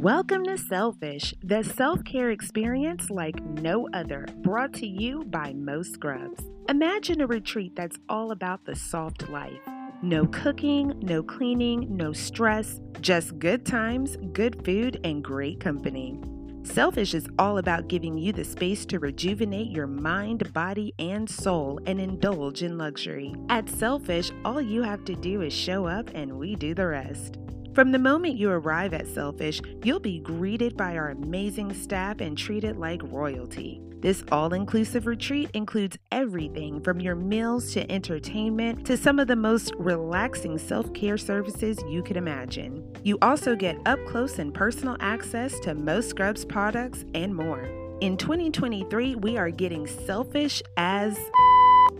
Welcome to Selfish, the self care experience like no other, brought to you by Mo Scrubs. Imagine a retreat that's all about the soft life. No cooking, no cleaning, no stress, just good times, good food, and great company. Selfish is all about giving you the space to rejuvenate your mind, body, and soul and indulge in luxury. At Selfish, all you have to do is show up and we do the rest. From the moment you arrive at Selfish, you'll be greeted by our amazing staff and treated like royalty. This all inclusive retreat includes everything from your meals to entertainment to some of the most relaxing self care services you could imagine. You also get up close and personal access to Mo Scrubs products and more. In 2023, we are getting selfish as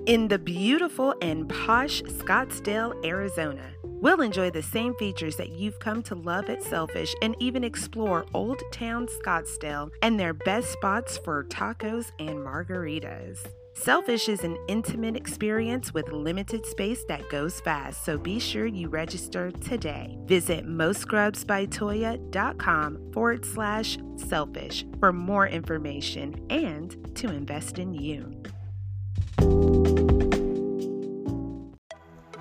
in the beautiful and posh Scottsdale, Arizona. We'll enjoy the same features that you've come to love at Selfish and even explore Old Town Scottsdale and their best spots for tacos and margaritas. Selfish is an intimate experience with limited space that goes fast, so be sure you register today. Visit moscrubsbytoya.com forward slash selfish for more information and to invest in you.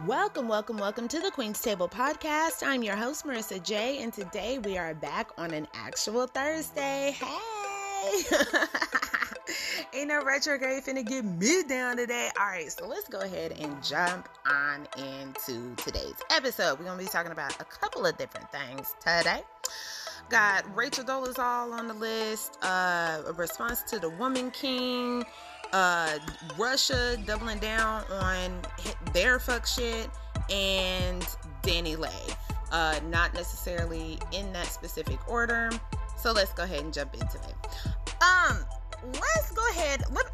Welcome, welcome, welcome to the Queen's Table Podcast. I'm your host, Marissa J, and today we are back on an actual Thursday. Hey! Ain't no retrograde finna get me down today. All right, so let's go ahead and jump on into today's episode. We're gonna be talking about a couple of different things today. Got Rachel Dolezal on the list, uh, a response to the Woman King, uh, Russia doubling down on their fuck shit and DaniLeigh. Uh, not necessarily in that specific order. So let's go ahead and jump into it. Um, let's go ahead. Let,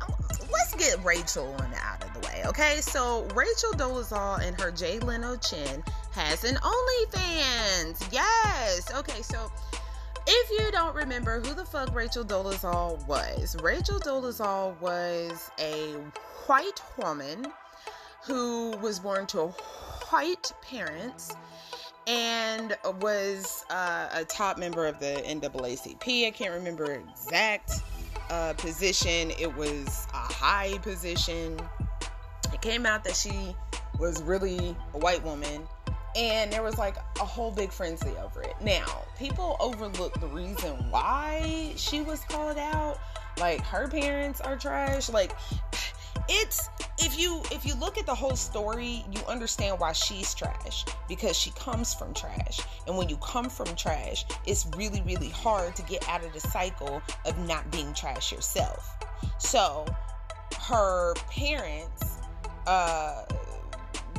let's get Rachel on out of the way, okay? So Rachel Dolezal and her Jay Leno Chin has an OnlyFans. Yes. Okay, so if you don't remember who the fuck Rachel Dolezal was, Rachel Dolezal was a white woman who was born to white parents and was uh, a top member of the NAACP. I can't remember exact uh, position. It was a high position. It came out that she was really a white woman and there was like a whole big frenzy over it. Now, people overlook the reason why she was called out. Like her parents are trash. Like it's if you if you look at the whole story, you understand why she's trash because she comes from trash. And when you come from trash, it's really really hard to get out of the cycle of not being trash yourself. So, her parents uh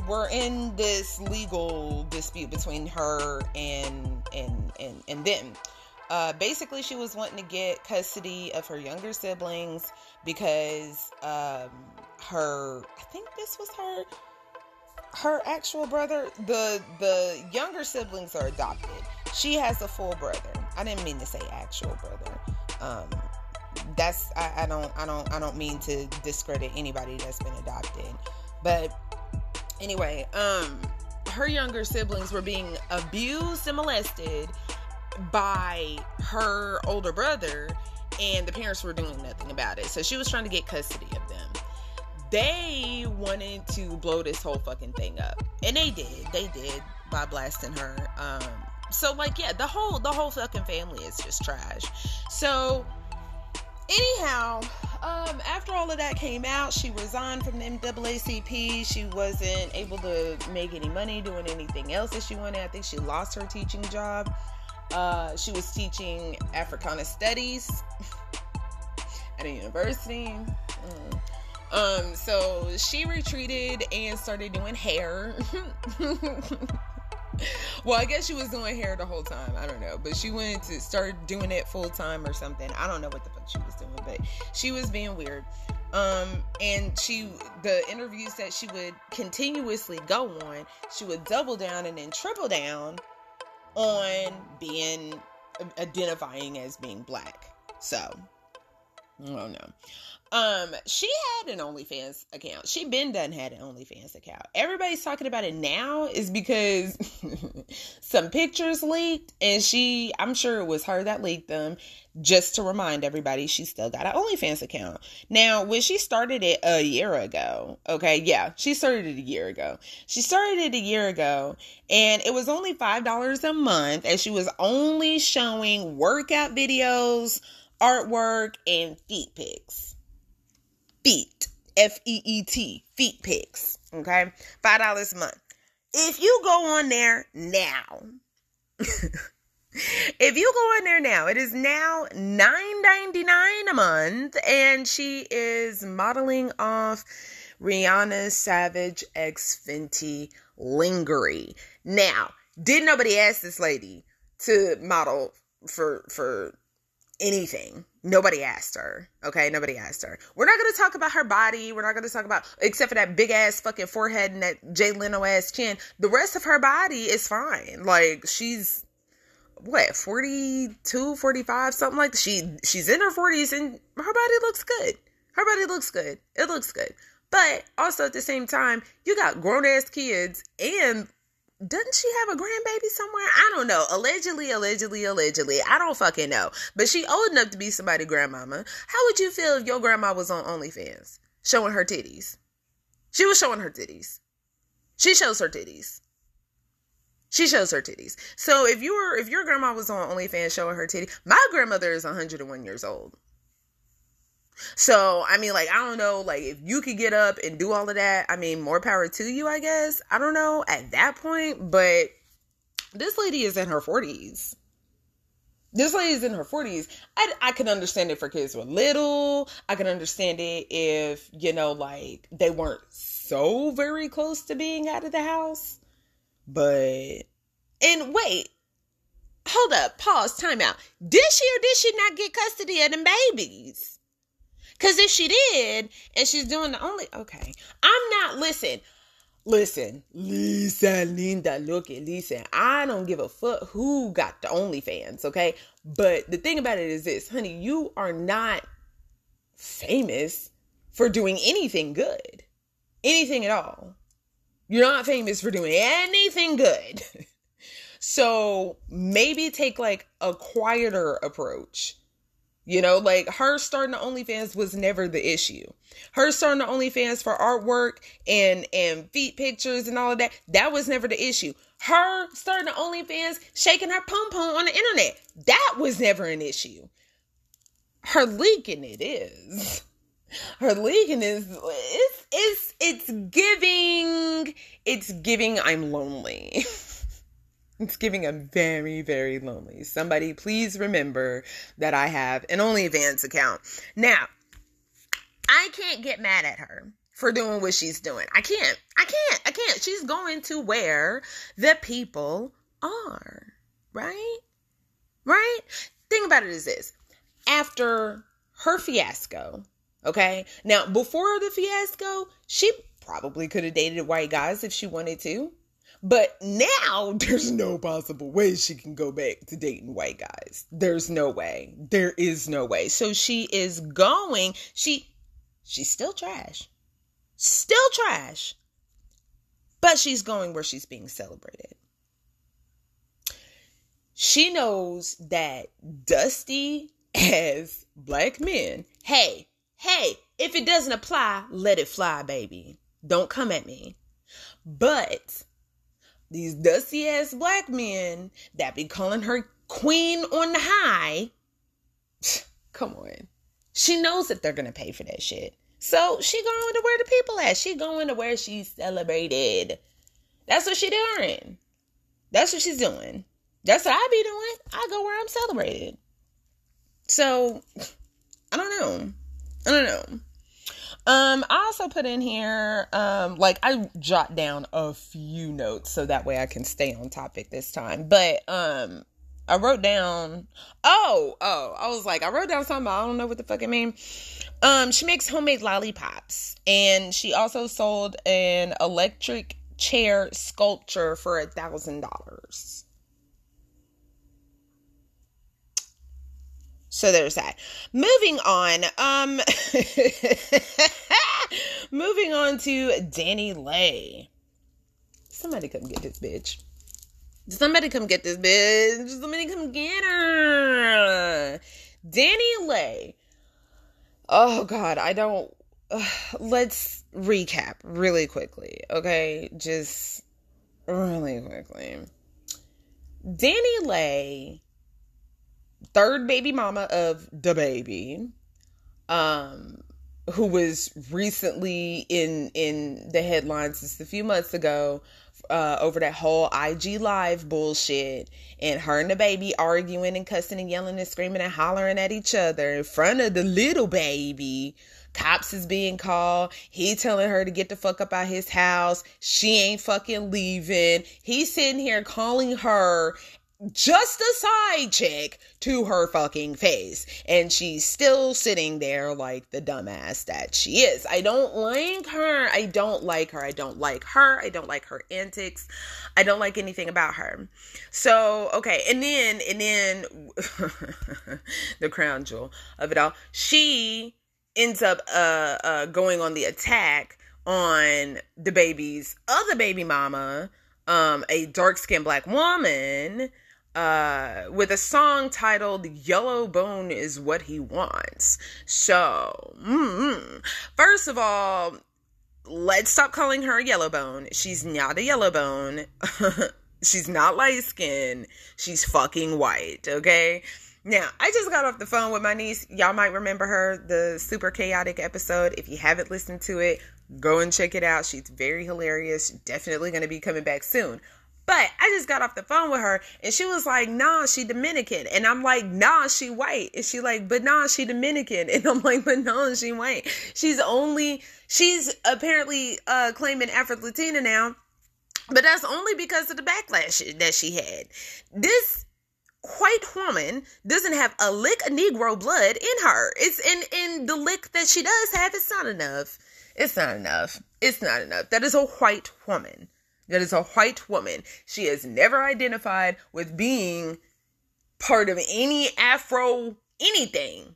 we're in this legal dispute between her and and and, and them. Uh, basically, she was wanting to get custody of her younger siblings because um, her, I think this was her, her actual brother. The the younger siblings are adopted. She has a full brother. I didn't mean to say actual brother. Um, that's I, I don't I don't I don't mean to discredit anybody that's been adopted, but Anyway, um, her younger siblings were being abused and molested by her older brother, and the parents were doing nothing about it. So she was trying to get custody of them. They wanted to blow this whole fucking thing up, and they did. They did by blasting her. Um, so like, yeah, the whole the whole fucking family is just trash. So anyhow, um, after all of that came out, she resigned from the NAACP. She wasn't able to make any money doing anything else that she wanted. I think she lost her teaching job. Uh, she was teaching Africana Studies at a university. Mm. Um, so she retreated and started doing hair. well, I guess she was doing hair the whole time. I don't know, but she went to start doing it full time or something. I don't know what the fuck she was doing, but she was being weird. Um, and she, the interviews that she would continuously go on, she would double down and then triple down on being identifying as being black. So, Oh no. Um, she had an OnlyFans account. She been done had an OnlyFans account. Everybody's talking about it now is because some pictures leaked, and she, I'm sure it was her that leaked them. Just to remind everybody, she still got an OnlyFans account. Now, when she started it a year ago, okay, yeah, she started it a year ago. She started it a year ago, and it was only five dollars a month, and she was only showing workout videos, artwork, and feet pics feet. F E E T, feet pics. Okay. $5 a month. If you go on there now, if you go on there now, it is now $9.99 a month, and she is modeling off Rihanna Savage X Fenty Lingerie. Now, did nobody ask this lady to model for for anything. Nobody asked her. Okay, nobody asked her. We're not gonna talk about her body. We're not gonna talk about except for that big ass fucking forehead and that Jay Leno ass chin. The rest of her body is fine. Like she's what 42 45 something like that. she she's in her 40s and her body looks good her body looks good it looks good but also at the same time you got grown ass kids and doesn't she have a grandbaby somewhere? I don't know. Allegedly, allegedly, allegedly. I don't fucking know. But she old enough to be somebody grandmama. How would you feel if your grandma was on OnlyFans showing her titties? She was showing her titties. She shows her titties. She shows her titties. So if you were if your grandma was on OnlyFans showing her titties, my grandmother is 101 years old. So, I mean, like, I don't know, like, if you could get up and do all of that, I mean, more power to you, I guess. I don't know at that point, but this lady is in her 40s. This lady is in her 40s. I, I can understand it for kids who are little. I can understand it if, you know, like, they weren't so very close to being out of the house. But, and wait, hold up, pause, time out. Did she or did she not get custody of them babies? Because if she did, and she's doing the only, okay, I'm not, listen, listen, Lisa, Linda, look at Lisa. I don't give a fuck who got the OnlyFans, okay? But the thing about it is this, honey, you are not famous for doing anything good, anything at all. You're not famous for doing anything good. so maybe take like a quieter approach you know, like her starting the OnlyFans was never the issue. Her starting the OnlyFans for artwork and and feet pictures and all of that, that was never the issue. Her starting the OnlyFans, shaking her pom pom on the internet, that was never an issue. Her leaking it is. Her leaking is it's it's it's giving it's giving I'm lonely. It's giving a very, very lonely. Somebody, please remember that I have an OnlyFans account. Now, I can't get mad at her for doing what she's doing. I can't. I can't. I can't. She's going to where the people are. Right? Right? Thing about it is this. After her fiasco, okay? Now, before the fiasco, she probably could have dated white guys if she wanted to. But now there's no possible way she can go back to dating white guys. There's no way. There is no way. So she is going, she she's still trash. Still trash. But she's going where she's being celebrated. She knows that Dusty as black men, hey, hey, if it doesn't apply, let it fly, baby. Don't come at me. But these dusty ass black men that be calling her queen on the high. Come on. She knows that they're gonna pay for that shit. So she going to where the people at. She going to where she's celebrated. That's what she doing. That's what she's doing. That's what I be doing. I go where I'm celebrated. So I don't know. I don't know. Um, I also put in here, um, like I jot down a few notes so that way I can stay on topic this time. But um, I wrote down. Oh, oh, I was like, I wrote down something. I don't know what the fuck it mean. Um, she makes homemade lollipops, and she also sold an electric chair sculpture for a thousand dollars. So there's that. Moving on. Um moving on to DaniLeigh. Somebody come get this bitch. Somebody come get this bitch. Somebody come get her. DaniLeigh. Oh God, I don't. Uh, let's recap really quickly, okay? Just really quickly. DaniLeigh, third baby mama of DaBaby, um, who was recently in in the headlines just a few months ago uh, over that whole IG live bullshit and her and DaBaby arguing and cussing and yelling and screaming and hollering at each other in front of the little baby. Cops is being called. He telling her to get the fuck up out of his house. She ain't fucking leaving. He's sitting here calling her just a side chick to her fucking face. And she's still sitting there like the dumbass that she is. I don't like her. I don't like her. I don't like her. I don't like her antics. I don't like anything about her. So, okay. And then, and then the crown jewel of it all, she ends up uh, uh, going on the attack on DaBaby's other baby mama, um, a dark skinned black woman uh, with a song titled Yellow Bone is What He Wants. So, mm-hmm. first of all, let's stop calling her yellow bone. She's not a yellow bone. She's not light skinned. She's fucking white, okay? Now, I just got off the phone with my niece. Y'all might remember her, the super chaotic episode. If you haven't listened to it, go and check it out. She's very hilarious. Definitely going to be coming back soon. But I just got off the phone with her and she was like, nah, she Dominican. And I'm like, nah, she white. And she like, but nah, she Dominican. And I'm like, but no, she white. She's only, she's apparently uh claiming Afro Latina now. But that's only because of the backlash that she had. This white woman doesn't have a lick of Negro blood in her. It's in in the lick that she does have, it's not enough. It's not enough. It's not enough. That is a white woman that is a white woman. She has never identified with being part of any Afro anything.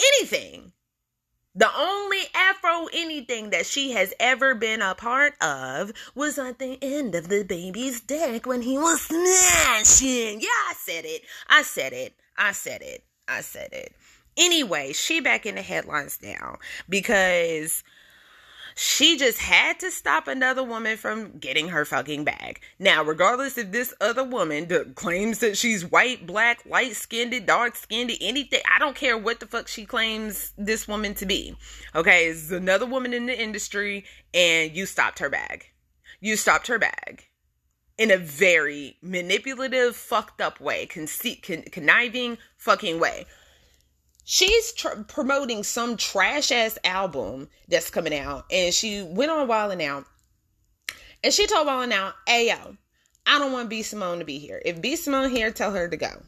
Anything. The only Afro anything that she has ever been a part of was at the end of DaBaby's deck when he was smashing. Yeah, I said it. I said it. I said it. I said it. Anyway, she back in the headlines now because she just had to stop another woman from getting her fucking bag. Now, regardless if this other woman claims that she's white, black, light skinned, dark skinned, anything, I don't care what the fuck she claims this woman to be. Okay, it's another woman in the industry, and you stopped her bag. You stopped her bag in a very manipulative, fucked up way, conceit, con- conniving, fucking way she's tr- promoting some trash ass album that's coming out, and she went on Wild 'N Out, and she told Wild 'N Out, "Hey yo, I don't want B Simone to be here. If B Simone here, tell her to go."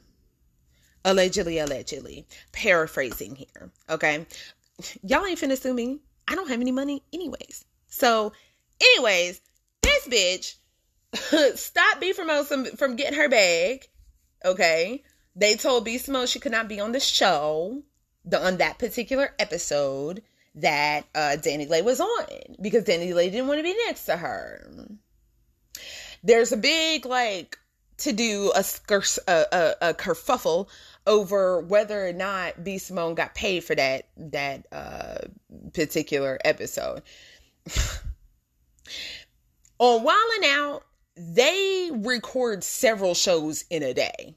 Allegedly, allegedly, paraphrasing here. Okay, y'all ain't finna sue me. I don't have any money, anyways. So, anyways, this bitch stop B from from getting her bag. Okay, they told B Simone she could not be on the show the on that particular episode that uh, DaniLeigh was on because DaniLeigh didn't want to be next to her. There's a big like to do a, a, a, a kerfuffle over whether or not B Simone got paid for that that uh, particular episode. on Wild 'N Out, they record several shows in a day.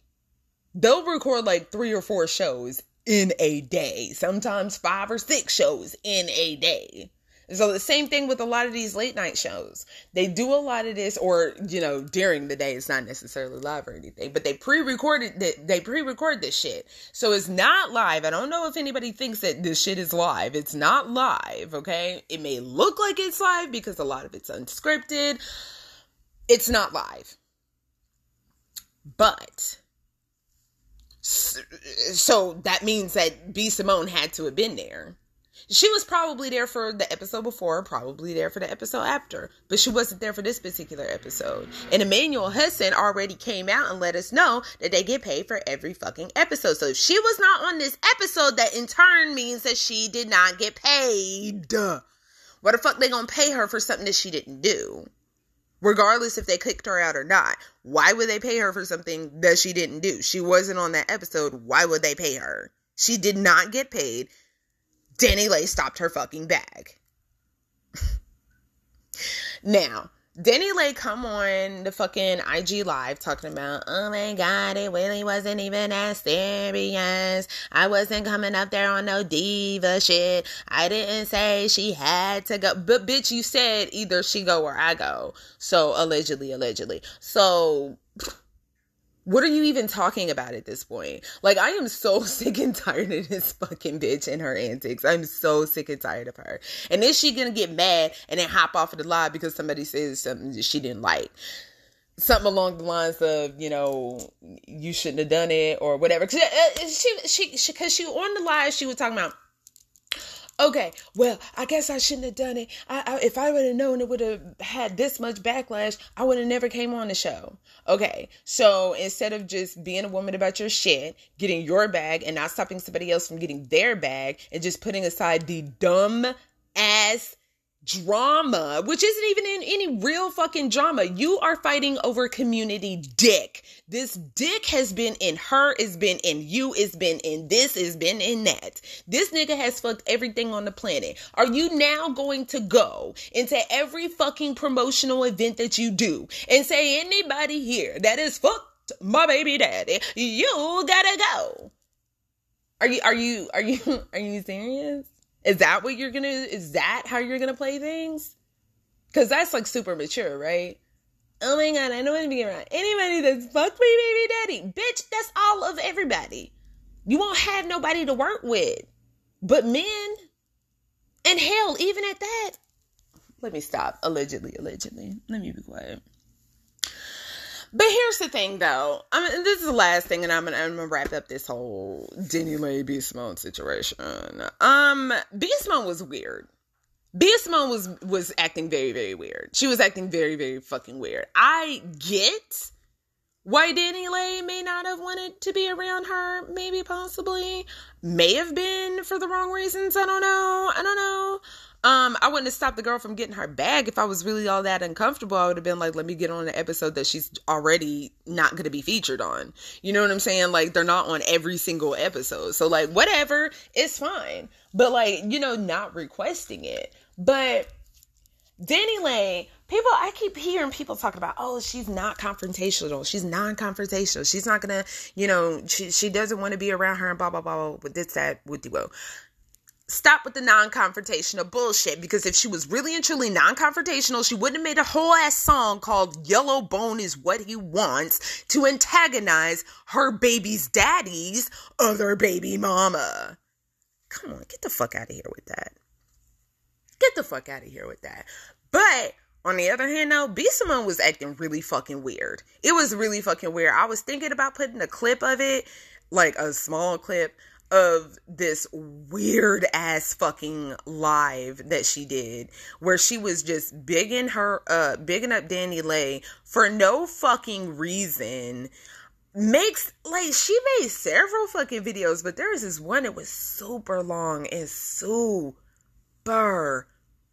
They'll record like three or four shows in a day, sometimes five or six shows in a day. So the same thing with a lot of these late night shows. They do a lot of this, or you know, during the day. It's not necessarily live or anything, but they pre-recorded that. They pre-record this shit, so it's not live. I don't know if anybody thinks that this shit is live. It's not live. Okay, it may look like it's live because a lot of it's unscripted. It's not live, but so that means that B Simone had to have been there. She was probably there for the episode before, probably there for the episode after, but she wasn't there for this particular episode. And Emmanuel Hudson already came out and let us know that they get paid for every fucking episode. So if she was not on this episode, that in turn means that she did not get paid. What the fuck they gonna pay her for something that she didn't do? Regardless if they kicked her out or not. Why would they pay her for something that she didn't do? She wasn't on that episode. Why would they pay her? She did not get paid. DaniLeigh stopped her fucking bag. now, DaniLeigh come on the fucking IG live talking about, oh my god, it really wasn't even as serious. I wasn't coming up there on no diva shit. I didn't say she had to go. But bitch, you said either she go or I go. So allegedly, allegedly. So what are you even talking about at this point? Like, I am so sick and tired of this fucking bitch and her antics. I'm so sick and tired of her. And is she gonna get mad and then hop off of the live because somebody says something that she didn't like? Something along the lines of, you know, you shouldn't have done it or whatever. Cause uh, she, she, she, cause she on the live, she was talking about, okay, well, I guess I shouldn't have done it. I, I, if I would have known it would have had this much backlash, I would have never came on the show. Okay, so instead of just being a woman about your shit, getting your bag, and not stopping somebody else from getting their bag, and just putting aside the dumb ass drama, which isn't even in any real fucking drama. You are fighting over community dick. This dick has been in her, it's been in you, it's been in this, it's been in that. This nigga has fucked everything on the planet. Are you now going to go into every fucking promotional event that you do and say anybody here that is fucked my baby daddy, you gotta go? Are you are you are you are you serious? Is that what you're gonna? Is that how you're gonna play things? Because that's like super mature, right? Oh my god, I don't want to be around anybody that's fucked me, baby daddy. Bitch, that's all of everybody. You won't have nobody to work with but men. And hell, even at that. Let me stop. Allegedly, allegedly. Let me be quiet. But here's the thing, though. I mean, this is the last thing, and I'm gonna, I'm gonna wrap up this whole DaniLeigh B Simone situation. Um, B was weird. B was was acting very very weird. She was acting very very fucking weird. I get why DaniLeigh may not have wanted to be around her. Maybe possibly may have been for the wrong reasons. I don't know. I don't know. Um, I wouldn't have stopped the girl from getting her bag if I was really all that uncomfortable. I would have been like, let me get on an episode that she's already not going to be featured on. You know what I'm saying? Like, they're not on every single episode. So, like, whatever, it's fine. But, like, you know, not requesting it. But DaniLeigh, people, I keep hearing people talking about, oh, she's not confrontational. She's non confrontational. She's not going to, you know, she, she doesn't want to be around her and blah, blah, blah, with this, that, with the, well stop with the non-confrontational bullshit because if she was really and truly non-confrontational she wouldn't have made a whole ass song called yellow bone is what he wants to antagonize her baby's daddy's other baby mama come on get the fuck out of here with that get the fuck out of here with that but on the other hand, though, B Simone was acting really fucking weird. It was really fucking weird. I was thinking about putting a clip of it, like a small clip, of this weird ass fucking live that she did where she was just bigging her uh bigging up DaniLeigh for no fucking reason makes like she made several fucking videos but there was this one that was super long and super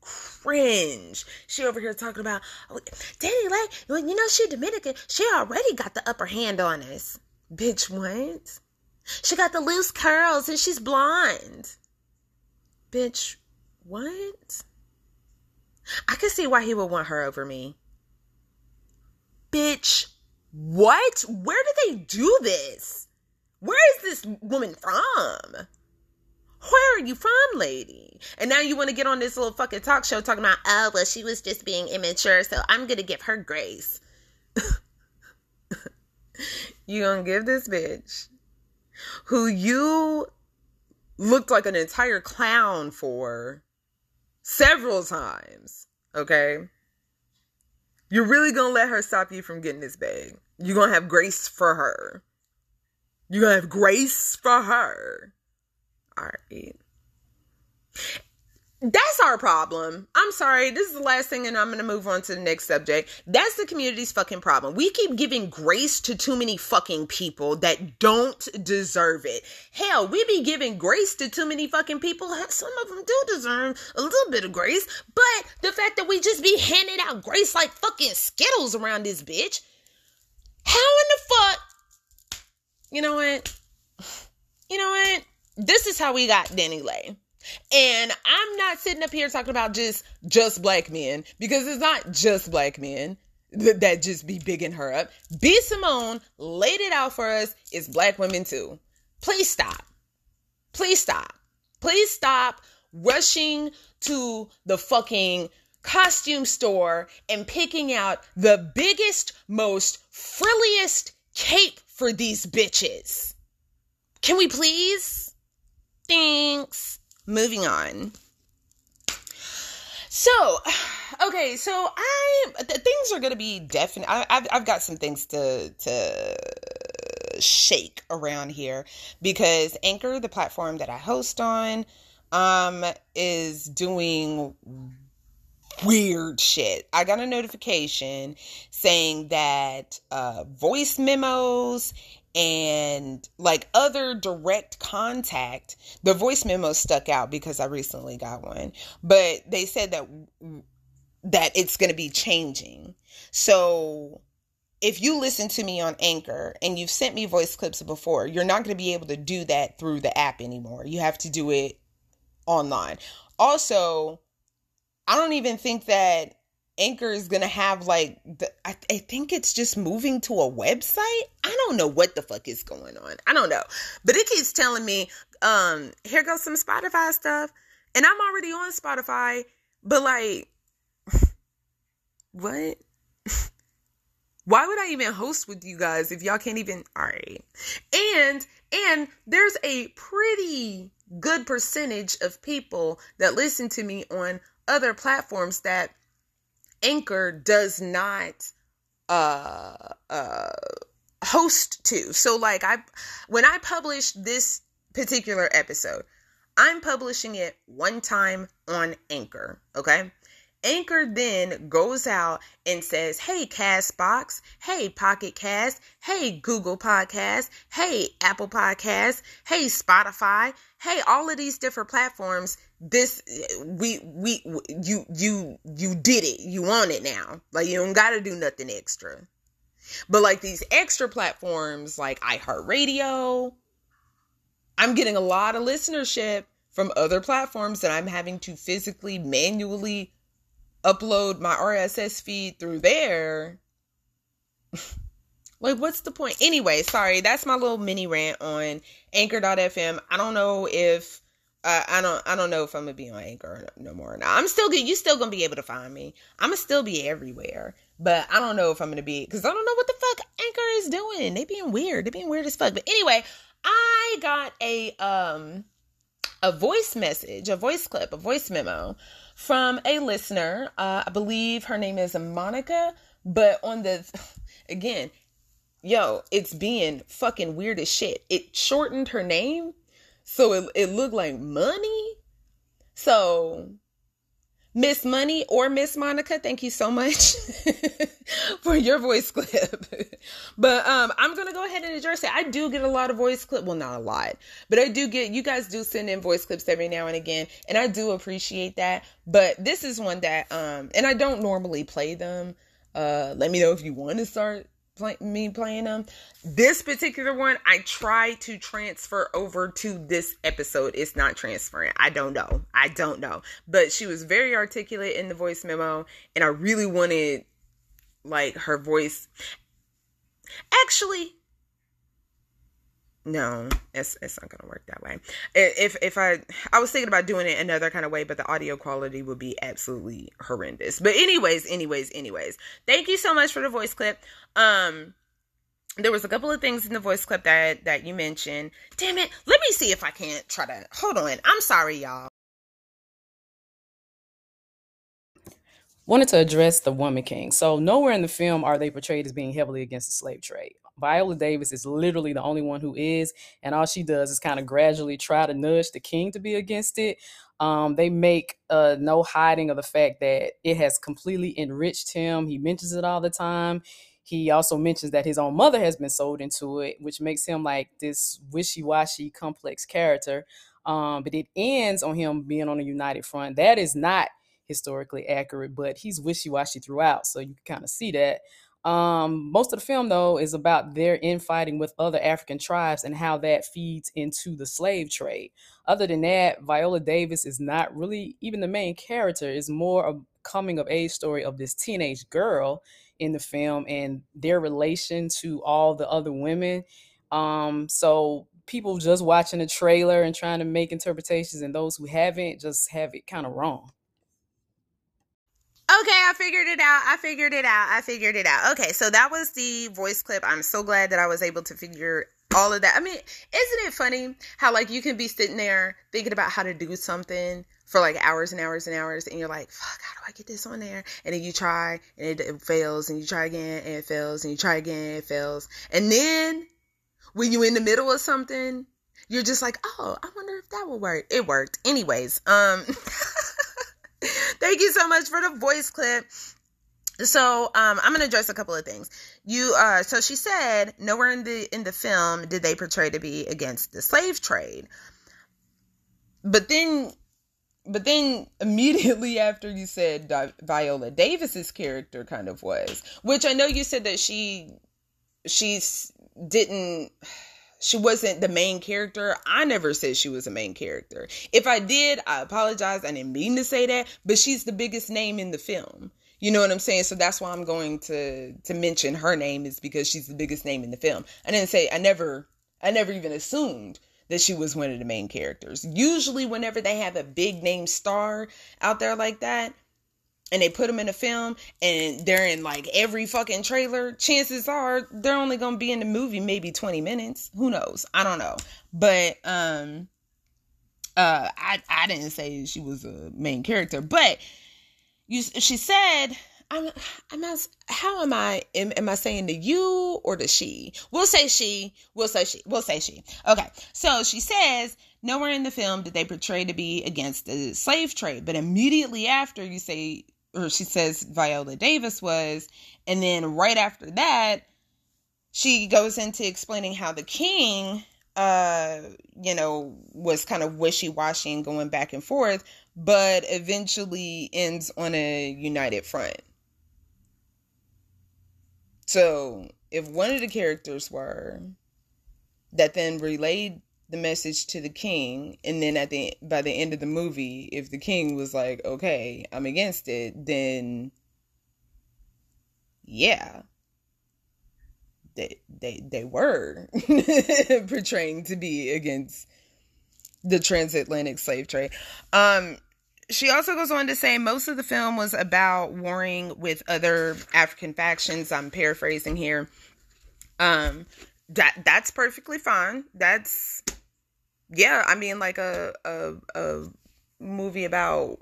cringe. She over here talking about oh, DaniLeigh, you know she Dominican, she already got the upper hand on us. Bitch, what? She got the loose curls and she's blonde. Bitch, what? I can see why he would want her over me. Bitch, what? Where did they do this? Where is this woman from? Where are you from, lady? And now you want to get on this little fucking talk show talking about, oh, well, she was just being immature, so I'm going to give her grace. you gonna give this bitch who you looked like an entire clown for several times, okay? You're really gonna let her stop you from getting this bag. You're gonna have grace for her. You're gonna have grace for her. All right. That's our problem. I'm sorry. This is the last thing, and I'm going to move on to the next subject. That's the community's fucking problem. We keep giving grace to too many fucking people that don't deserve it. Hell, we be giving grace to too many fucking people. Some of them do deserve a little bit of grace, but the fact that we just be handing out grace like fucking Skittles around this bitch. How in the fuck? You know what? You know what? This is how we got DaniLeigh. And I'm not sitting up here talking about just just black men because it's not just black men that, that just be bigging her up. B Simone laid it out for us. It's black women too. Please stop. Please stop. Please stop rushing to the fucking costume store and picking out the biggest, most frilliest cape for these bitches. Can we please? Thanks moving on. So, okay, so I things are gonna be definite. I, have I've got some things to to shake around here because Anchor, the platform that I host on, um, is doing weird shit. I got a notification saying that uh, voice memos and like other direct contact the voice memo stuck out because i recently got one but they said that that it's going to be changing. So if you listen to me on anchor and you've sent me voice clips before you're not going to be able to do that through the app anymore. You have to do it online. Also i don't even think that Anchor is gonna have like the, I, I, think it's just moving to a website. I don't know what the fuck is going on. I don't know, but it keeps telling me, um, here goes some Spotify stuff, and I'm already on Spotify. But like, what? Why would I even host with you guys if y'all can't even? All right, and and there's a pretty good percentage of people that listen to me on other platforms that Anchor does not uh uh host to. So like I when I publish this particular episode, I'm publishing it one time on Anchor, okay? Anchor then goes out and says, Hey, Castbox, hey, Pocket Cast, hey, Google Podcast, hey, Apple Podcast, hey, Spotify, hey, all of these different platforms. This, we, we, you, you, you did it. You want it now. Like, you don't got to do nothing extra. But like these extra platforms like iHeartRadio, I'm getting a lot of listenership from other platforms that I'm having to physically, manually upload my RSS feed through there. like, what's the point? Anyway, sorry, that's my little mini rant on Anchor.fm. I don't know if uh, I don't I don't know if I'm gonna be on Anchor no more. Now I'm still good. You still gonna be able to find me. I'm gonna still be everywhere, but I don't know if I'm gonna be because I don't know what the fuck Anchor is doing. They being weird. They being weird as fuck. But anyway, I got a um a voice message, a voice clip, a voice memo from a listener. Uh, I believe her name is Monica, but on the, again, yo, it's being fucking weird as shit. It shortened her name, so it, it looked like money. So Miss Money or Miss Monica, thank you so much for your voice clip. but um, I'm gonna go ahead and address it. I do get a lot of voice clip. Well, not a lot, but I do get. You guys do send in voice clips every now and again, and I do appreciate that. But this is one that um, and I don't normally play them. Uh, let me know if you want to start play, me playing them. This particular one, I tried to transfer over to this episode. It's not transferring. I don't know. I don't know. But she was very articulate in the voice memo, and I really wanted like her voice. Actually, no, it's it's not gonna work that way. If if I I was thinking about doing it another kind of way, but the audio quality would be absolutely horrendous. But anyways, anyways, anyways, thank you so much for the voice clip. Um, there was a couple of things in the voice clip that that you mentioned. Damn it, let me see if I can't try to hold on. I'm sorry, y'all. Wanted to address the woman king. So nowhere in the film are they portrayed as being heavily against the slave trade. Viola Davis is literally the only one who is, and all she does is kind of gradually try to nudge the king to be against it. Um, they make uh, no hiding of the fact that it has completely enriched him. He mentions it all the time. He also mentions that his own mother has been sold into it, which makes him like this wishy washy, complex character. Um, but it ends on him being on a united front. That is not historically accurate, but he's wishy washy throughout. So you can kind of see that. Um, most of the film, though, is about their infighting with other African tribes and how that feeds into the slave trade. Other than that, Viola Davis is not really even the main character. It's more a coming of age story of this teenage girl in the film and their relation to all the other women. Um, so people just watching the trailer and trying to make interpretations, and those who haven't just have it kind of wrong. Okay, I figured it out. I figured it out. I figured it out. Okay, so that was the voice clip. I'm so glad that I was able to figure all of that. I mean, isn't it funny how like you can be sitting there thinking about how to do something for like hours and hours and hours and you're like, fuck, how do I get this on there? And then you try and it, it fails and you try again and it fails and you try again and it fails. And then when you're in the middle of something, you're just like, oh, I wonder if that will work. It worked. Anyways, um Thank you so much for the voice clip. So um, I'm gonna address a couple of things. You uh, so she said nowhere in the in the film did they portray to be against the slave trade. But then but then immediately after you said Di- Viola Davis's character kind of was, which I know you said that she she didn't she wasn't the main character. I never said she was a main character. If I did, I apologize. I didn't mean to say that, but she's the biggest name in the film. You know what I'm saying? So that's why I'm going to to mention her name is because she's the biggest name in the film. I didn't say I never I never even assumed that she was one of the main characters. Usually whenever they have a big name star out there like that, and they put them in a film and they're in like every fucking trailer, chances are they're only going to be in the movie maybe 20 minutes. Who knows? I don't know. But um uh I I didn't say she was a main character, but you she said I'm I'm how am I am, am I saying the you or the she? We'll say she. We'll say she. We'll say she. Okay. So she says nowhere in the film did they portray to be against the slave trade, but immediately after you say or she says Viola Davis was. And then right after that, she goes into explaining how the king, uh, you know, was kind of wishy washy and going back and forth, but eventually ends on a united front. So if one of the characters were that then relayed the message to the king and then at the by the end of the movie if the king was like okay i'm against it then yeah. They they they were portraying to be against the transatlantic slave trade. Um she also goes on to say most of the film was about warring with other african factions. I'm paraphrasing here. Um that that's perfectly fine. That's yeah, I mean, like a a a movie about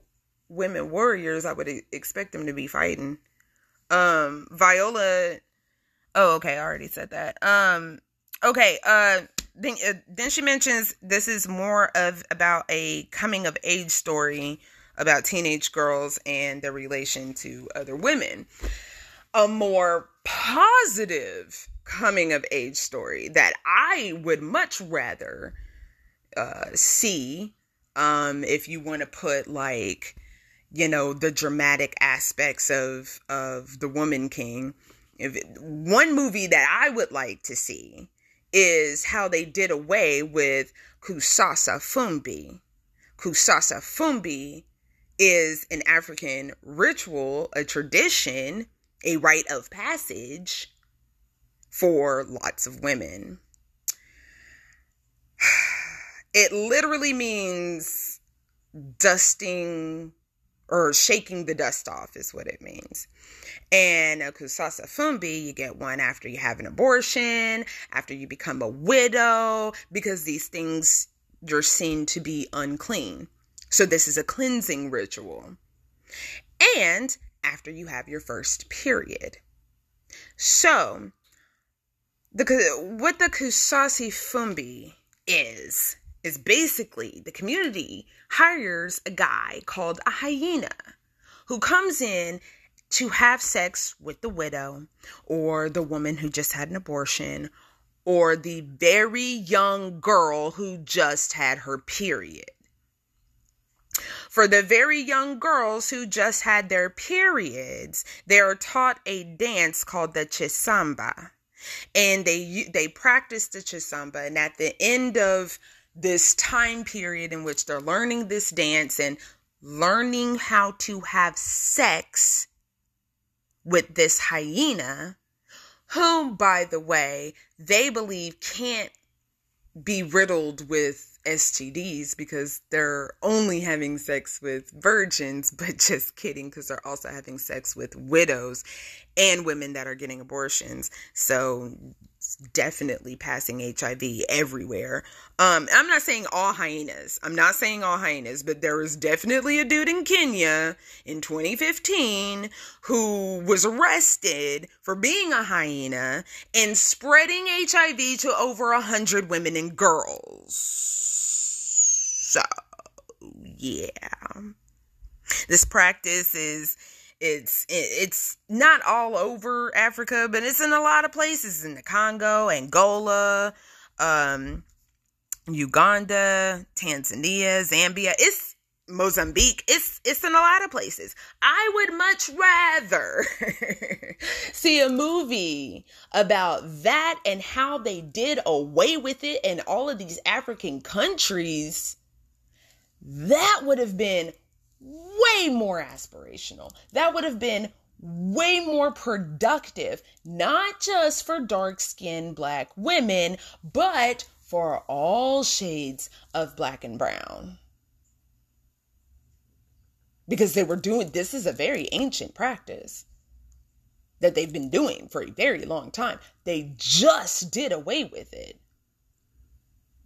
women warriors, I would expect them to be fighting. Um, Viola. Oh, okay, I already said that. Um, okay. Uh, then uh, then she mentions this is more of about a coming of age story about teenage girls and their relation to other women. A more positive coming of age story that I would much rather uh, see um, if you want to put like you know the dramatic aspects of of the woman king if it, one movie that i would like to see is how they did away with kusasa fumbi. Kusasa fumbi is an african ritual a tradition a rite of passage for lots of women it literally means dusting or shaking the dust off is what it means. And a kusasa fumbi, you get one after you have an abortion, after you become a widow, because these things you're seen to be unclean. So this is a cleansing ritual. And after you have your first period. So, the what the kusasa fumbi is is basically the community hires a guy called a hyena who comes in to have sex with the widow or the woman who just had an abortion or the very young girl who just had her period. For the very young girls who just had their periods, they are taught a dance called the chisamba. And they they practice the chisamba and at the end of this time period in which they're learning this dance and learning how to have sex with this hyena, whom, by the way, they believe can't be riddled with STDs because they're only having sex with virgins, but just kidding because they're also having sex with widows and women that are getting abortions. So definitely passing HIV everywhere. Um, I'm not saying all hyenas. I'm not saying all hyenas, but there was definitely a dude in Kenya in 2015 who was arrested for being a hyena and spreading HIV to over a hundred women and girls. So, yeah. This practice is it's it's not all over Africa, but it's in a lot of places in the Congo, Angola, um, Uganda, Tanzania, Zambia. It's Mozambique. It's it's in a lot of places. I would much rather see a movie about that and how they did away with it in all of these African countries. That would have been way more aspirational. That would have been way more productive, not just for dark skinned black women, but for all shades of black and brown. Because they were doing this is a very ancient practice that they've been doing for a very long time. They just did away with it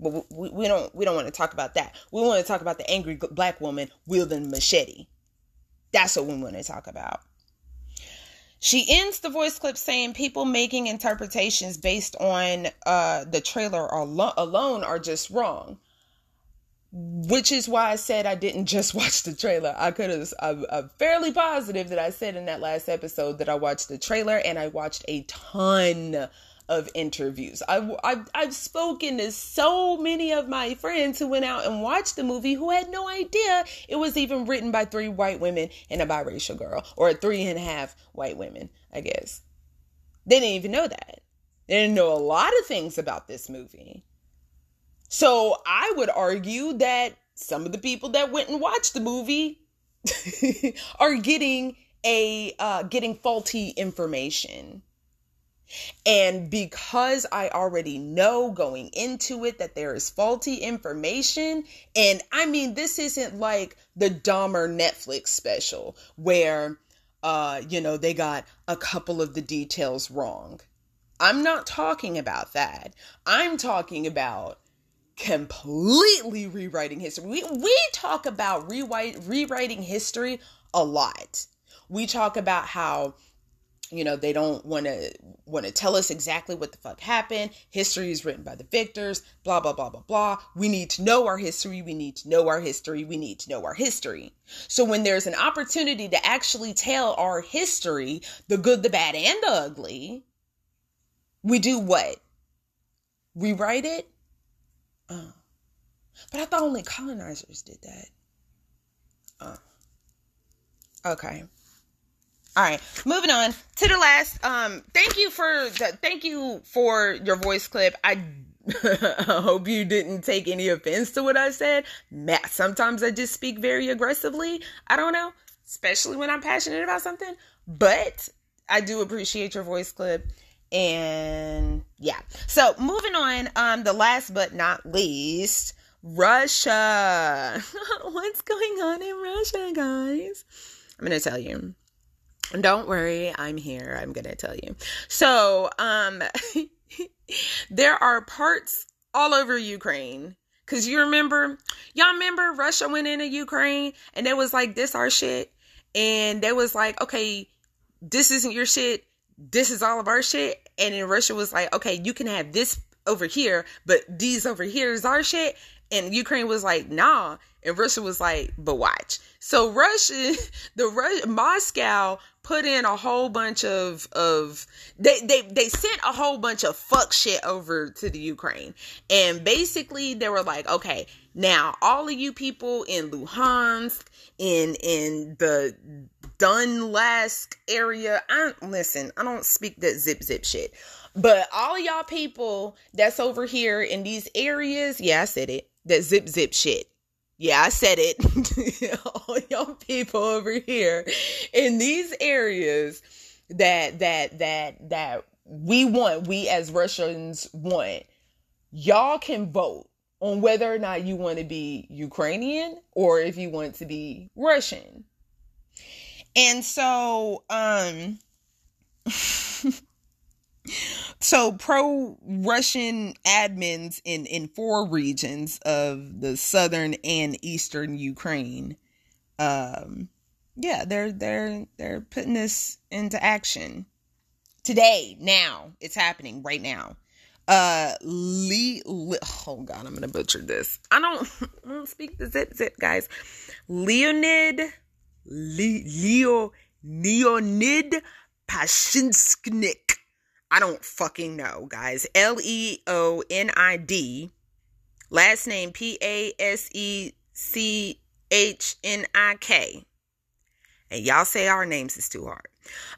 but we, we don't we don't want to talk about that. We want to talk about the angry black woman wielding machete. That's what we want to talk about. She ends the voice clip saying people making interpretations based on uh, the trailer alo- alone are just wrong. Which is why I said I didn't just watch the trailer. I could have, I'm, I'm fairly positive that I said in that last episode that I watched the trailer and I watched a ton of interviews. I, I, I've spoken to so many of my friends who went out and watched the movie who had no idea it was even written by three white women and a biracial girl, or three and a half white women, I guess. They didn't even know that. They didn't know a lot of things about this movie. So I would argue that some of the people that went and watched the movie are getting a uh, getting faulty information and because I already know going into it that there is faulty information, and I mean, this isn't like the Dahmer Netflix special where, uh, you know, they got a couple of the details wrong. I'm not talking about that. I'm talking about completely rewriting history. We, we talk about rewrite, rewriting history a lot. We talk about how you know they don't want to want to tell us exactly what the fuck happened. History is written by the victors blah blah blah blah blah. We need to know our history. We need to know our history. We need to know our history. So when there's an opportunity to actually tell our history the good the bad and the ugly we do what? Rewrite it? Uh, but i thought only colonizers did that. Uh, okay all right, moving on to the last. Um, thank you for the thank you for your voice clip. I hope you didn't take any offense to what I said. Sometimes I just speak very aggressively. I don't know, especially when I'm passionate about something. But I do appreciate your voice clip. And yeah. So moving on, um, the last but not least, Russia. What's going on in Russia, guys? I'm gonna tell you. Don't worry, I'm here. I'm going to tell you. So, um there are parts all over Ukraine cuz you remember y'all remember Russia went into Ukraine and it was like this our shit and they was like, okay, this isn't your shit. This is all of our shit. And then Russia was like, okay, you can have this over here, but these over here is our shit. And Ukraine was like, nah. And Russia was like, but watch. So Russia, the Russia, Moscow put in a whole bunch of of they they they sent a whole bunch of fuck shit over to the Ukraine. And basically they were like, okay, now all of you people in Luhansk, in in the Donetsk area, I listen, I don't speak that zip zip shit. But all of y'all people that's over here in these areas, yeah, I said it. That zip zip shit. Yeah, I said it. all y'all people over here in these areas that that that that we want, we as Russians want, y'all can vote on whether or not you want to be Ukrainian or if you want to be Russian. And so um so pro Russian admins in in four regions of the southern and eastern Ukraine um yeah, they're they're they're putting this into action today now. It's happening right now. Uh Lee, oh god, I'm to butcher this. I don't I don't speak the zip zip guys. Leonid Le, Leo Leonid Pashinsknik I don't fucking know, guys. L E O N I D. Last name P A S E C H N I K. And y'all say our names is too hard.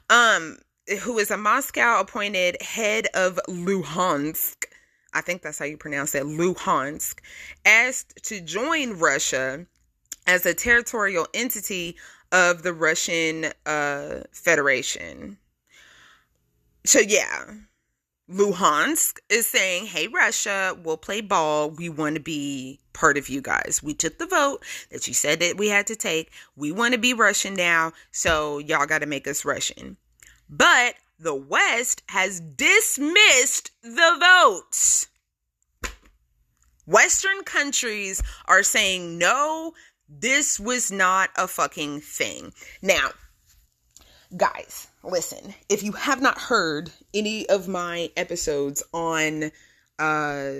Um, who is a Moscow appointed head of Luhansk. I think that's how you pronounce it, Luhansk, asked to join Russia as a territorial entity of the Russian uh, Federation so yeah, Luhansk is saying, "Hey Russia, we'll play ball. We want to be part of you guys. We took the vote that you said that we had to take. We want to be Russian now, so y'all got to make us Russian." But the West has dismissed the votes. Western countries are saying, "No, this was not a fucking thing." Now, guys, listen, if you have not heard any of my episodes on uh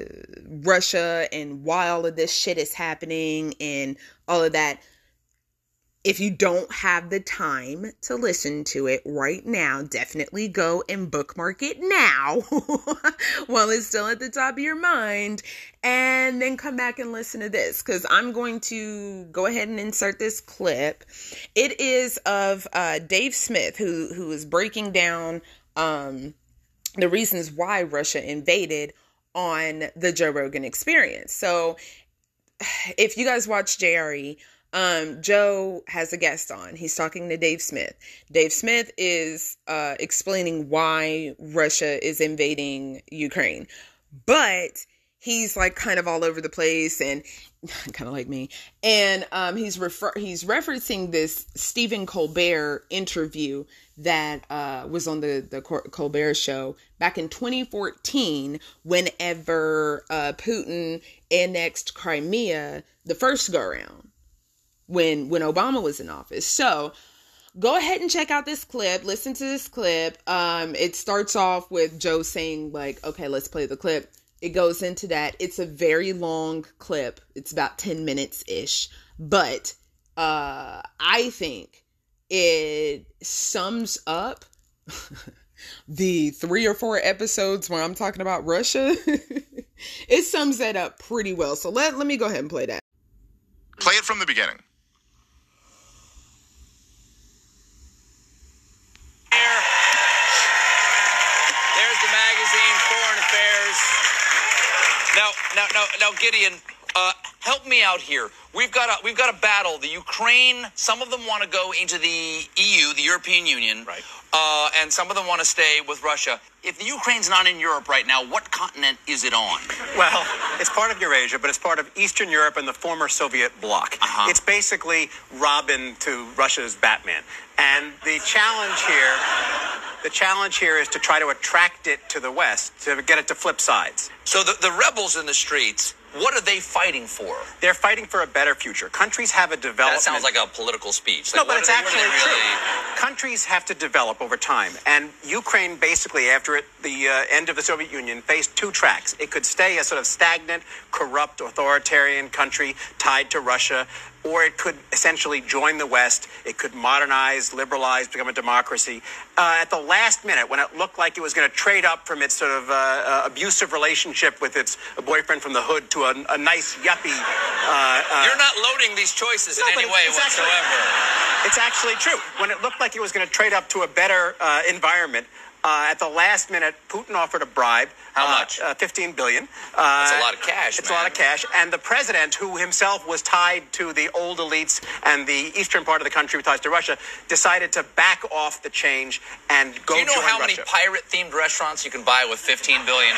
Russia and why all of this shit is happening and all of that, if you don't have the time to listen to it right now, definitely go and bookmark it now while it's still at the top of your mind and then come back and listen to this because I'm going to go ahead and insert this clip. It is of uh, Dave Smith who who is breaking down um, the reasons why Russia invaded on the Joe Rogan experience. So if you guys watch JRE, um, Joe has a guest on. He's talking to Dave Smith. Dave Smith is uh, explaining why Russia is invading Ukraine, but he's like kind of all over the place and kind of like me. And um, he's refer- he's referencing this Stephen Colbert interview that uh, was on the the Colbert show back in 2014. Whenever uh, Putin annexed Crimea the first go around when when Obama was in office. So go ahead and check out this clip. Listen to this clip. Um, it starts off with Joe saying like, "Okay, let's play the clip." It goes into that. It's a very long clip. It's about ten minutes ish, but uh, I think it sums up. the three or four episodes where I'm talking about Russia, it sums that up pretty well. So let, let me go ahead and play that. Play it from the beginning. Now, Gideon, uh, help me out here. We've got a we've got a battle. The Ukraine, some of them want to go into the EU, the European Union, right? Uh, and some of them want to stay with Russia. If the Ukraine's not in Europe right now, what continent is it on? Well, it's part of Eurasia, but it's part of Eastern Europe and the former Soviet bloc. Uh-huh. It's basically Robin to Russia's Batman. And the challenge here, the challenge here is to try to attract it to the West, to get it to flip sides. So the, the rebels in the streets What are they fighting for? They're fighting for a better future. Countries have a development. That sounds like a political speech. No, but it's are they- what are actually they true. Countries have to develop over time, and Ukraine basically, after it, the uh, end of the Soviet Union, faced two tracks. It could stay a sort of stagnant, corrupt, authoritarian country tied to Russia, or it could essentially join the West. It could modernize, liberalize, become a democracy. Uh, at the last minute, when it looked like it was going to trade up from its sort of uh, uh, abusive relationship with its boyfriend from the hood to a, a nice yuppie. Uh, uh, You're not loading these choices No, in any way whatsoever. It's actually true. When it looked like it was going to trade up to a better uh, environment, uh, at the last minute, Putin offered a bribe. How uh, much? Uh, Fifteen billion. Uh, That's a lot of cash, It's a lot of cash. And the president, who himself was tied to the old elites and the eastern part of the country with ties to Russia, decided to back off the change and go to the Russia. Do you know how many pirate-themed restaurants you can buy with $15 billion?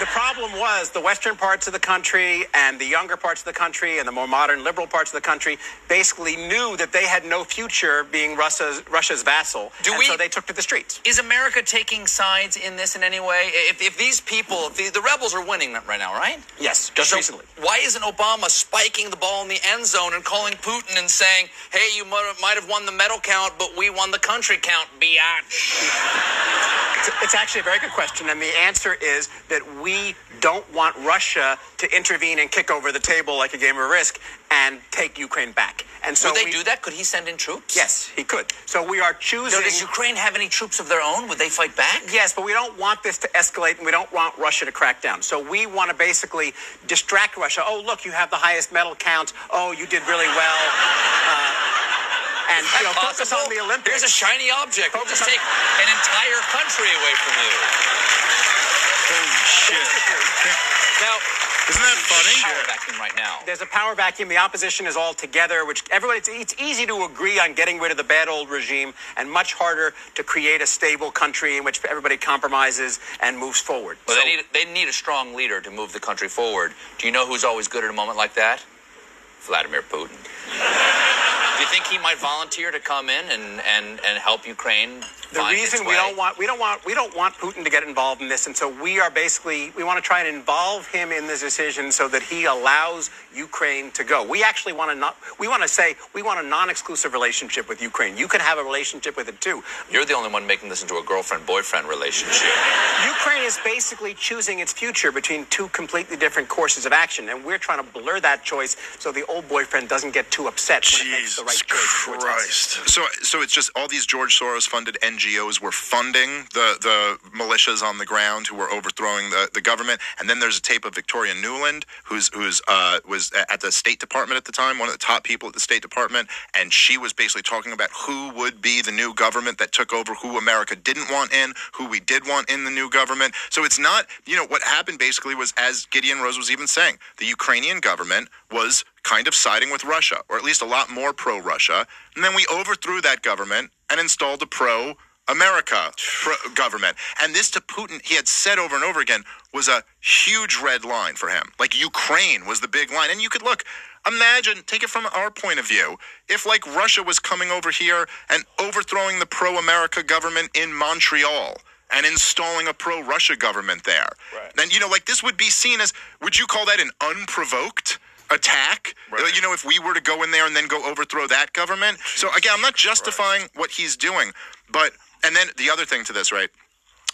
The problem was the western parts of the country and the younger parts of the country and the more modern liberal parts of the country basically knew that they had no future being Russia's Russia's vassal. Do and we- so they took to the streets. Is America taking sides in this in any way? If, if these people, if the, the rebels are winning right now, right? Yes, just So recently. Why isn't Obama spiking the ball in the end zone and calling Putin and saying, "Hey, you might have won the medal count, but we won the country count, biatch"? It's, it's actually a very good question, and the answer is that we don't want Russia to intervene and kick over the table like a game of risk and take Ukraine back. And so Would they we- do that? Could he send in troops? Yes, he could. So we are choosing. So does Ukraine have any troops of their own? Would they fight back? Yes, but we don't want this to escalate and we don't want Russia to crack down. So we want to basically distract Russia. Oh, look, you have the highest medal count. Oh, you did really well. Uh, and you know, focus Possible? on the Olympics. Here's a shiny object. We'll just take an entire country away from you. Holy shit. Now, Isn't that funny? Power vacuum right now. There's a power vacuum. The opposition is all together, which everybody, it's, it's easy to agree on getting rid of the bad old regime and much harder to create a stable country in which everybody compromises and moves forward. Well, So- they need they need a strong leader to move the country forward. Do you know who's always good at a moment like that? Vladimir Putin. Do you think he might volunteer to come in and, and, and help Ukraine? the reason we don't want we don't want we don't want Putin to get involved in this, and so we are basically we want to try and involve him in this decision so that he allows Ukraine to go. We actually want to not we want to say we want a non-exclusive relationship with Ukraine. You can have a relationship with it too. You're the only one making this into a girlfriend boyfriend relationship. Ukraine is basically choosing its future between two completely different courses of action, and we're trying to blur that choice so the old boyfriend doesn't get too upset when it makes the right Jesus choice. Christ. So, so it's just all these George Soros funded NGOs were funding the, the militias on the ground who were overthrowing the, the government. And then there's a tape of Victoria Nuland, who's who's uh, was at the State Department at the time, one of the top people at the State Department, and she was basically talking about who would be the new government that took over, who America didn't want in, who we did want in the new government. So it's not, you know, what happened basically was, as Gideon Rose was even saying, the Ukrainian government was kind of siding with Russia, or at least a lot more pro Russia. And then we overthrew that government and installed a pro America government. And this to Putin, he had said over and over again, was a huge red line for him. Like Ukraine was the big line. And you could look, imagine, take it from our point of view, if like Russia was coming over here and overthrowing the pro America government in Montreal and installing a pro Russia government there. Right. Then, you know, like this would be seen as, would you call that an unprovoked? Attack. Right. you know if we were to go in there and then go overthrow that government. So again i'm not justifying what he's doing but and then the other thing to this right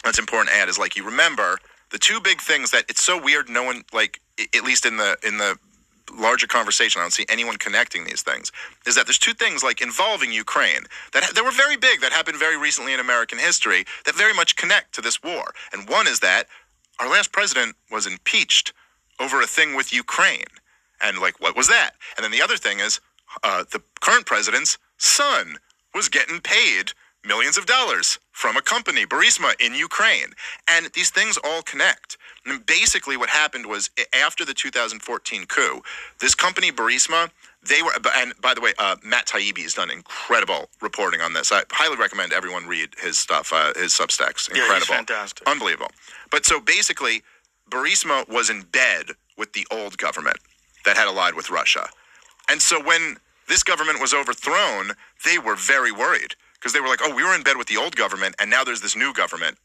that's important to add is like you remember the two big things that it's so weird no one like at least in the in the larger conversation i don't see anyone connecting these things is that there's two things like involving ukraine that that were very big that happened very recently in american history that very much connect to this war. And one is that our last president was impeached over a thing with ukraine and like what was that and then the other thing is uh, the current president's son was getting paid millions of dollars from a company, Burisma, in Ukraine. And these things all connect. And basically, what happened was after the 2014 coup, this company, Burisma, they were, and by the way, uh, Matt Taibbi has done incredible reporting on this. I highly recommend everyone read his stuff, uh, his Substacks. he's Incredible. fantastic. Unbelievable. But so basically, Burisma was in bed with the old government that had allied with Russia. And so when this government was overthrown, they were very worried because they were like, oh, we were in bed with the old government, and now there's this new government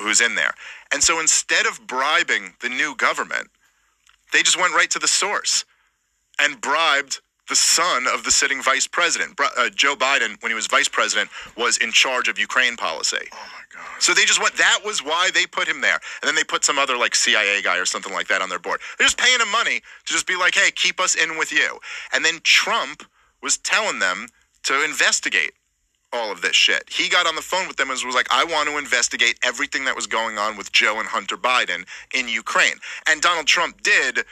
who's in there. And so instead of bribing the new government, They just went right to the source and bribed the son of the sitting vice president. Uh, Joe Biden, when he was vice president, was in charge of Ukraine policy. Oh my God. So they just went, that was why they put him there. And then they put some other like CIA guy or something like that on their board. They're just paying him money to just be like, hey, keep us in with you. And then Trump was telling them to investigate all of this shit. He got on the phone with them and was like, I want to investigate everything that was going on with Joe and Hunter Biden in Ukraine. And Donald Trump did.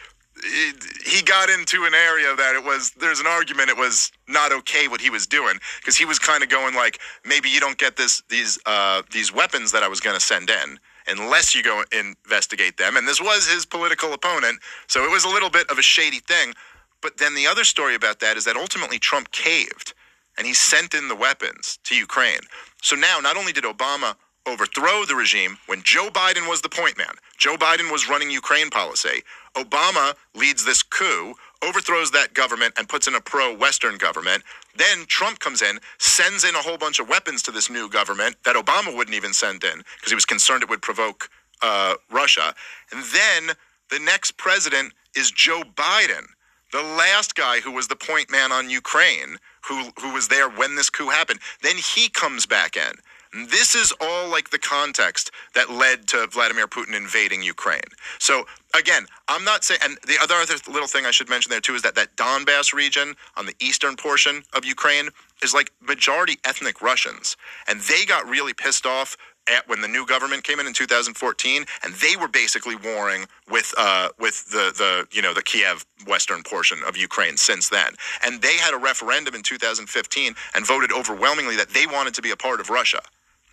He got into an area that it was there's an argument it was not okay what he was doing because he was kind of going like maybe you don't get this these uh these weapons that I was going to send in unless you go investigate them and this was his political opponent so it was a little bit of a shady thing but then the other story about that is that ultimately Trump caved and he sent in the weapons to Ukraine. So now, not only did Obama overthrow the regime when Joe Biden was the point man, Joe Biden was running Ukraine policy, Obama leads this coup, overthrows that government, and puts in a pro Western government. Then Trump comes in, sends in a whole bunch of weapons to this new government that Obama wouldn't even send in because he was concerned it would provoke uh, Russia. And then the next president is Joe Biden the last guy who was the point man on Ukraine, who who was there when this coup happened, then he comes back in. This is all like the context that led to Vladimir Putin invading Ukraine. So again, I'm not saying, and the other, other little thing I should mention there too is that that Donbass region on the eastern portion of Ukraine is like majority ethnic Russians, and they got really pissed off at when the new government came in in 2014, and they were basically warring with uh, with the the you know the Kiev western portion of Ukraine since then, and they had a referendum in 2015 and voted overwhelmingly that they wanted to be a part of Russia.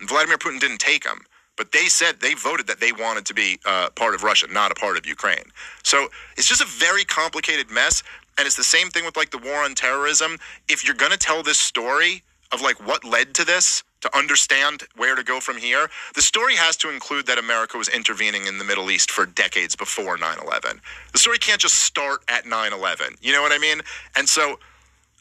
Vladimir Putin didn't take them, but they said they voted that they wanted to be uh, part of Russia, not a part of Ukraine. So it's just a very complicated mess, and it's the same thing with like the war on terrorism. If you're gonna tell this story of like what led to this to understand where to go from here the story has to include that america was intervening in the middle east for decades before 9-11 the story can't just start at 9-11 you know what i mean and so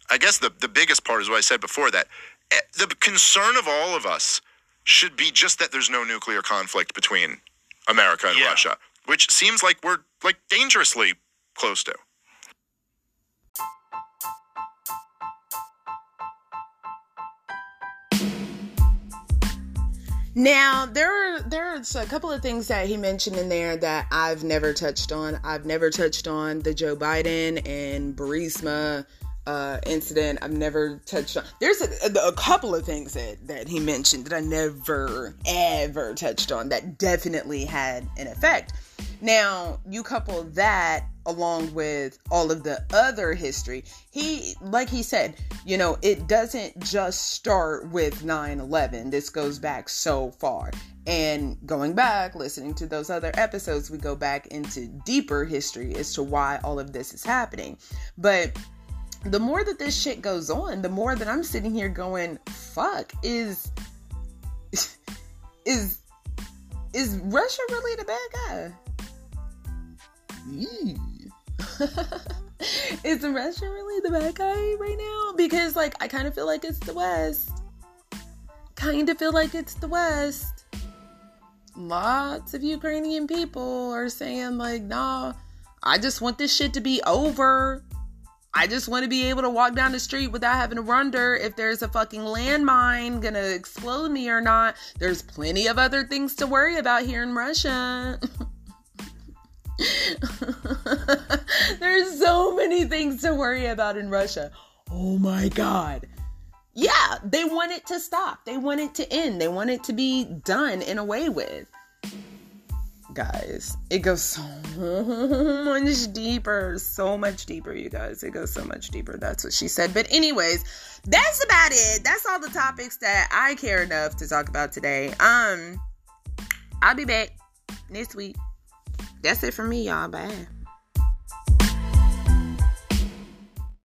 i guess the, the biggest part is what i said before that eh, the concern of all of us should be just that there's no nuclear conflict between america and Yeah. russia which seems like we're like dangerously close to Now there are there's a couple of things that he mentioned in there that I've never touched on. I've never touched on the Joe Biden and Burisma uh, incident. I've never touched on. There's a, a, couple of things that that he mentioned that I never ever touched on that definitely had an effect. Now you couple that along with all of the other history. He, like he said, you know, it doesn't just start with 9 11. This goes back so far. And going back, listening to those other episodes, we go back into deeper history as to why all of this is happening. But the more that this shit goes on, the more that I'm sitting here going, fuck, is. Is. Is Russia really the bad guy? Is Russia really the bad guy right now? Because like I kind of feel like it's the West. Kind of feel like it's the West. Lots of Ukrainian people are saying like, "Nah, I just want this shit to be over. I just want to be able to walk down the street without having to wonder if there's a fucking landmine gonna explode me or not. There's plenty of other things to worry about here in Russia." There's so many things to worry about in Russia. Oh my god. Yeah, they want it to stop. They want it to end. They want it to be done and away with. Guys, it goes so much deeper. So much deeper, you guys. It goes so much deeper. That's what she said. But, anyways, that's about it. That's all the topics that I care enough to talk about today. Um, I'll be back next week. That's it for me, y'all. Bye.